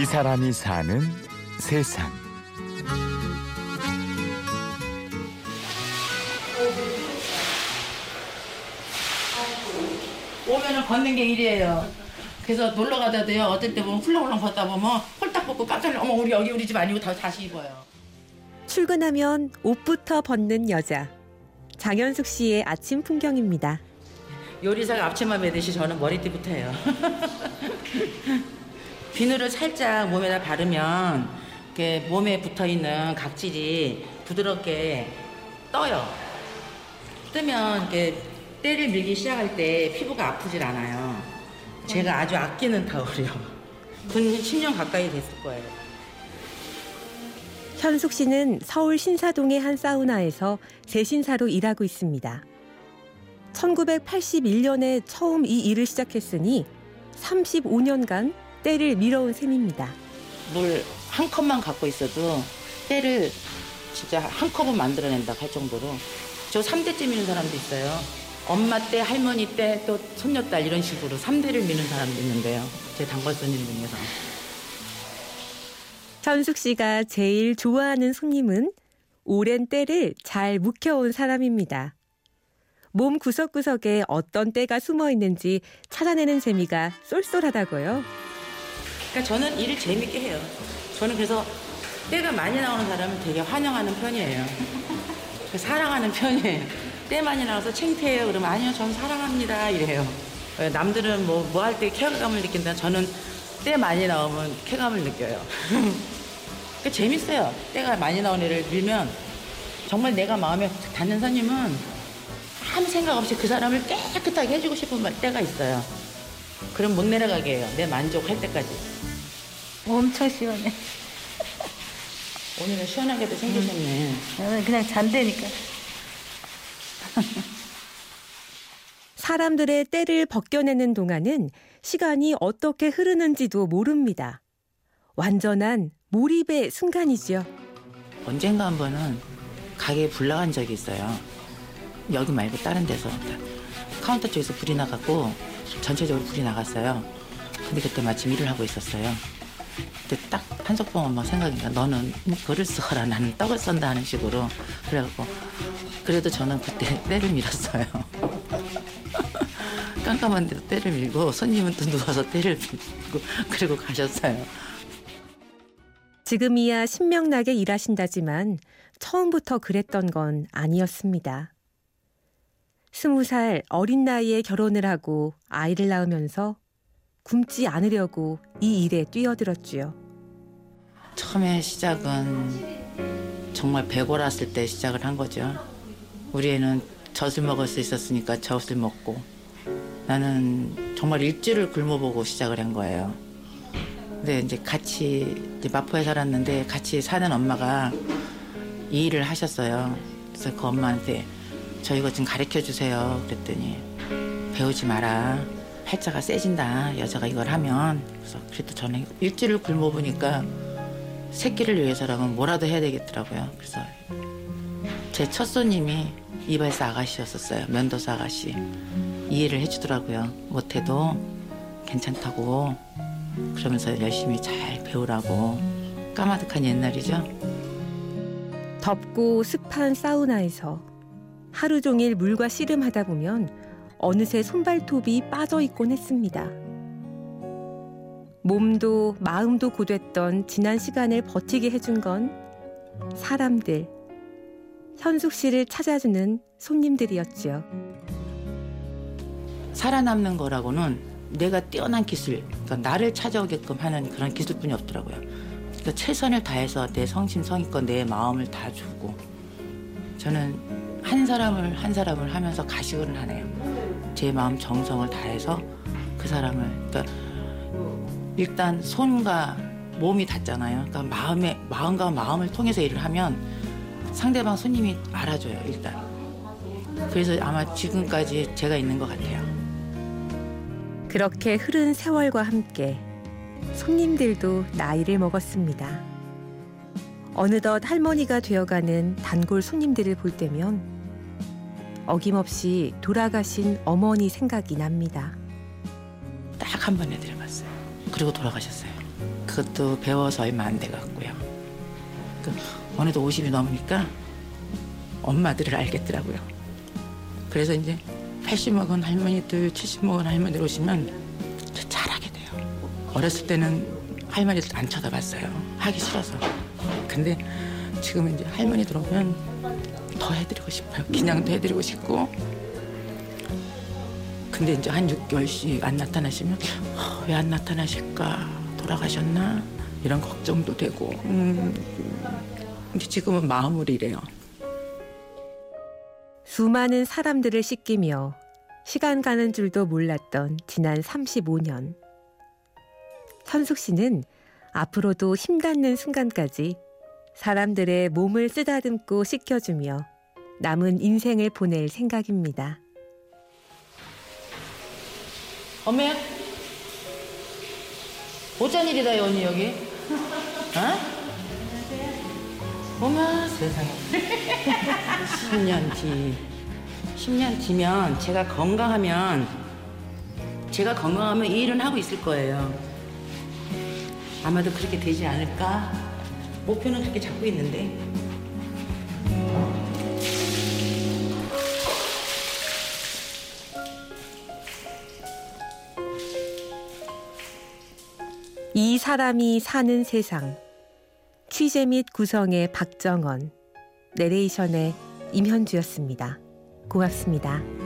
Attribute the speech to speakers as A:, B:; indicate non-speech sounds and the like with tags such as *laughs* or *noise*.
A: 이 사람이 사는 세상.
B: 오면은 걷는 게 일이에요. 그래서 놀러 가다도요. 어떨 때 보면 훌렁훌렁 걷다 보면 홀딱 벗고 깜짝 놀라. 어머 우리 여기 우리 집 아니고 다 다시 입어요.
C: 출근하면 옷부터 벗는 여자. 장현숙 씨의 아침 풍경입니다.
B: 요리사가 앞치마 매듯이 저는 머리띠부터 해요. *laughs* 비누를 살짝 몸에다 바르면 이렇게 몸에 붙어 있는 각질이 부드럽게 떠요. 뜨면 이렇게 때를 밀기 시작할 때 피부가 아프질 않아요. 제가 아주 아끼는 타올이요. *laughs* 근 10년 가까이 됐을 거예요.
C: 현숙 씨는 서울 신사동의 한 사우나에서 세신사로 일하고 있습니다. 1981년에 처음 이 일을 시작했으니 35년간 때를 밀어온 셈입니다.
B: 물 한 컵만 갖고 있어도 때를 진짜 한 컵은 만들어낸다 할 정도로 저 3대째 미는 사람도 있어요. 엄마 때, 할머니 때, 또 손녀딸 이런 식으로 3대를 미는 사람도 있는데요. 제 단골 손님 중에서.
C: 현숙 씨가 제일 좋아하는 손님은 오랜 때를 잘 묵혀온 사람입니다. 몸 구석구석에 어떤 때가 숨어 있는지 찾아내는 재미가 쏠쏠하다고요.
B: 그러니까 저는 일을 재밌게 해요. 저는 그래서 때가 많이 나오는 사람은 되게 환영하는 편이에요. 사랑하는 편이에요. 때 많이 나와서 창피해요. 그러면 아니요, 전 사랑합니다. 이래요. 남들은 뭐, 뭐 할 때 쾌감을 느낀다. 저는 때 많이 나오면 쾌감을 느껴요. *laughs* 그러니까 재밌어요. 때가 많이 나온 애를 밀면 정말 내가 마음에 닿는 손님은 아무 생각 없이 그 사람을 깨끗하게 해주고 싶은 때가 있어요. 그럼 못 내려가게 해요. 내 만족할 때까지.
D: 엄청 시원해.
B: 오늘은 시원하게도 생기셨네.
D: 나는 그냥 잔대니까.
C: 사람들의 때를 벗겨내는 동안은 시간이 어떻게 흐르는지도 모릅니다. 완전한 몰입의 순간이죠.
B: 언젠가 한 번은 가게에 불 나간 적이 있어요. 여기 말고 다른 데서 카운터 쪽에서 불이 나갔고 전체적으로 불이 나갔어요. 근데 그때 마침 일을 하고 있었어요. 그때 딱 한석봉 엄마 생각이 나. 너는 글을 써라. 나는 떡을 썬다 하는 식으로. 그래갖고 그래도 저는 그때 *laughs* 때를 밀었어요. *laughs* 깜깜한 데도 때를 밀고 손님은 또 누워서 때를 밀고 *laughs* 그리고 가셨어요.
C: 지금이야 신명나게 일하신다지만 처음부터 그랬던 건 아니었습니다. 스무 살 어린 나이에 결혼을 하고 아이를 낳으면서 굶지 않으려고 이 일에 뛰어들었지요.
B: 처음에 시작은 정말 배고랐을 때 시작을 한 거죠. 우리 애는 젖을 먹을 수 있었으니까 젖을 먹고 나는 정말 일주를 굶어보고 시작을 한 거예요. 근데 이제 같이 이제 마포에 살았는데 같이 사는 엄마가 이 일을 하셨어요. 그래서 그 엄마한테 저 이거 좀 가르쳐 주세요. 그랬더니 배우지 마라. 팔자가 세진다. 여자가 이걸 하면. 그래서 그래도 저는 일주를 굶어보니까 새끼를 위해서라면 뭐라도 해야 되겠더라고요. 그래서 제 첫 손님이 이발사 아가씨였었어요. 면도사 아가씨. 이해를 해주더라고요. 못해도 괜찮다고. 그러면서 열심히 잘 배우라고. 까마득한 옛날이죠.
C: 덥고 습한 사우나에서 하루 종일 물과 씨름하다 보면 어느새 손발톱이 빠져 있곤 했습니다. 몸도 마음도 고됐던 지난 시간을 버티게 해준 건 사람들, 현숙 씨를 찾아주는 손님들이었지요.
B: 살아남는 거라고는 내가 뛰어난 기술, 그러니까 나를 찾아오게끔 하는 그런 기술뿐이 없더라고요. 그러니까 최선을 다해서 내 성심성의껏 내 마음을 다 주고 저는 한 사람을 한 사람을 하면서 가식을 하네요. 제 마음 정성을 다해서 그 사람을 그러니까 일단 손과 몸이 닿잖아요. 그러니까 마음에 마음과 마음을 통해서 일을 하면 상대방 손님이 알아줘요. 일단. 그래서 아마 지금까지 제가 있는 것 같아요.
C: 그렇게 흐른 세월과 함께 손님들도 나이를 먹었습니다. 어느덧 할머니가 되어가는 단골 손님들을 볼 때면 어김없이 돌아가신 어머니 생각이 납니다.
B: 딱 한 번 해드려봤어요. 그리고 돌아가셨어요. 그것도 배워서 얼마 안 돼갖고요. 그 어느덧 50이 넘으니까 엄마들을 알겠더라고요. 그래서 이제 80 먹은 할머니들, 70 먹은 할머니들 오시면 저 잘하게 돼요. 어렸을 때는 할머니들 안 쳐다봤어요. 하기 싫어서. 근데 지금은 이제 할머니들 오면 더 해드리고 싶어요. 기냥도 해드리고 싶고. 근데 이제 한 6개월씩 안 나타나시면 어, 왜안 나타나실까? 돌아가셨나? 이런 걱정도 되고. 음, 이제 지금은 마음으로 이래요.
C: 수많은 사람들을 씻기며 시간 가는 줄도 몰랐던 지난 35년. 현숙 씨는 앞으로도 힘 닿는 순간까지 사람들의 몸을 쓰다듬고 씻겨주며 남은 인생을 보낼 생각입니다.
B: 엄마야? 어쩐 일이다, 언니 여기? 어? 어머 세상에 10년 뒤 10년 뒤면 제가 건강하면 제가 건강하면 이 일은 하고 있을 거예요 아마도 그렇게 되지 않을까 목표는 그렇게 잡고 있는데
C: 이 사람이 사는 세상. 취재 및 구성의 박정원, 내레이션의 임현주였습니다. 고맙습니다.